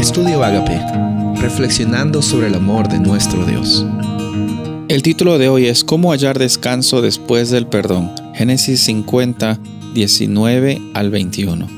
Estudio Agape, reflexionando sobre el amor de nuestro Dios. El título de hoy es ¿Cómo hallar descanso después del perdón? Génesis 50, 19 al 21.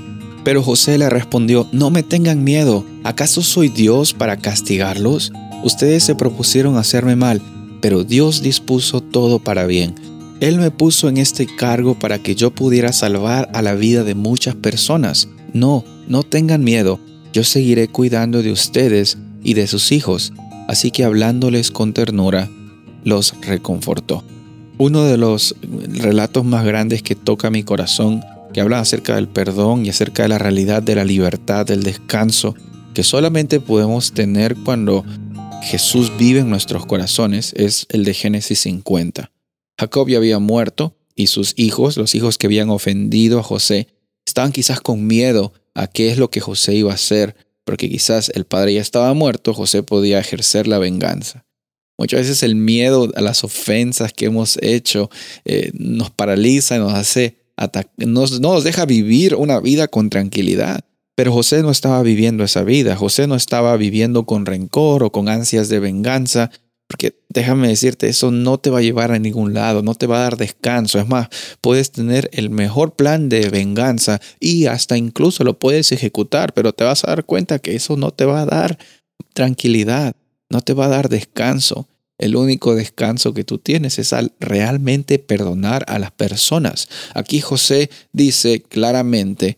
Pero José le respondió, no me tengan miedo, ¿acaso soy Dios para castigarlos? Ustedes se propusieron hacerme mal, pero Dios dispuso todo para bien. Él me puso en este cargo para que yo pudiera salvar a la vida de muchas personas. No, no tengan miedo, yo seguiré cuidando de ustedes y de sus hijos. Así que hablándoles con ternura, los reconfortó. Uno de los relatos más grandes que toca mi corazón, que habla acerca del perdón y acerca de la realidad de la libertad, del descanso, que solamente podemos tener cuando Jesús vive en nuestros corazones, es el de Génesis 50. Jacob ya había muerto y sus hijos, los hijos que habían ofendido a José, estaban quizás con miedo a qué es lo que José iba a hacer, porque quizás el padre ya estaba muerto, José podía ejercer la venganza. Muchas veces el miedo a las ofensas que hemos hecho eh, nos paraliza y nos hace nos, no nos deja vivir una vida con tranquilidad. Pero José no estaba viviendo esa vida. José no estaba viviendo con rencor o con ansias de venganza. Porque déjame decirte, eso no te va a llevar a ningún lado, no te va a dar descanso. Es más, puedes tener el mejor plan de venganza y hasta incluso lo puedes ejecutar, pero te vas a dar cuenta que eso no te va a dar tranquilidad, no te va a dar descanso. El único descanso que tú tienes es al realmente perdonar a las personas. Aquí José dice claramente,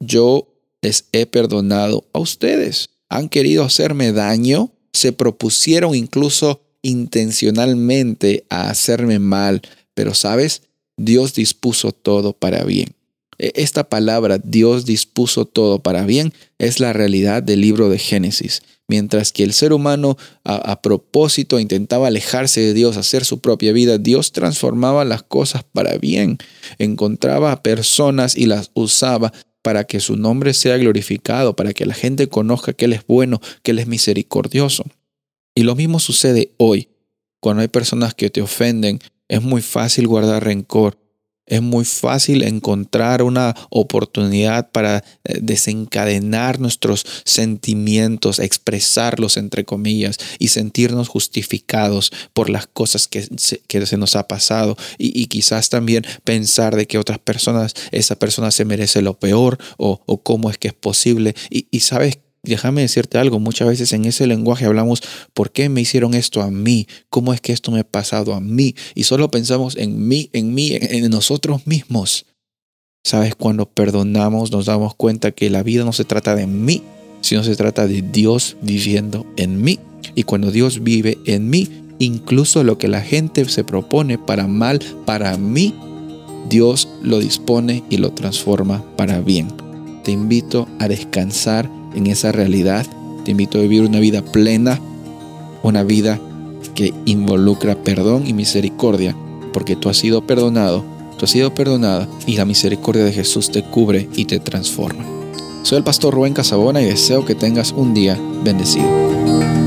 yo les he perdonado a ustedes. Han querido hacerme daño, se propusieron incluso intencionalmente a hacerme mal, pero sabes, Dios dispuso todo para bien. E, esta palabra, Dios dispuso todo para bien, es la realidad del libro de Génesis. Mientras que el ser humano a, propósito intentaba alejarse de Dios, hacer su propia vida, Dios transformaba las cosas para bien. Encontraba a personas y las usaba para que su nombre sea glorificado, para que la gente conozca que Él es bueno, que Él es misericordioso. Y lo mismo sucede hoy. Cuando hay personas que te ofenden, es muy fácil guardar rencor. Es muy fácil encontrar una oportunidad para eh, desencadenar nuestros sentimientos, expresarlos entre comillas y sentirnos justificados por las cosas que se, que se nos ha pasado y, quizás también pensar de que otras personas, esa persona se merece lo peor o, o cómo es que es posible. Y, y sabes déjame decirte algo, muchas veces en ese lenguaje hablamos, ¿por qué me hicieron esto a mí? ¿Cómo es que esto me ha pasado a mí? Y solo pensamos en mí, en mí, en, nosotros mismos. Sabes, cuando perdonamos nos damos cuenta que la vida no se trata de mí, sino se trata de Dios viviendo en mí. Y cuando Dios vive en mí, incluso lo que la gente se propone para mal, para mí, Dios lo dispone y lo transforma para bien. Te invito a descansar en esa realidad. Te invito a vivir una vida plena, una vida que involucra perdón y misericordia, porque tú has sido perdonado, tú has sido perdonada y la misericordia de Jesús te cubre y te transforma. Soy el pastor Rubén Casabona y deseo que tengas un día bendecido.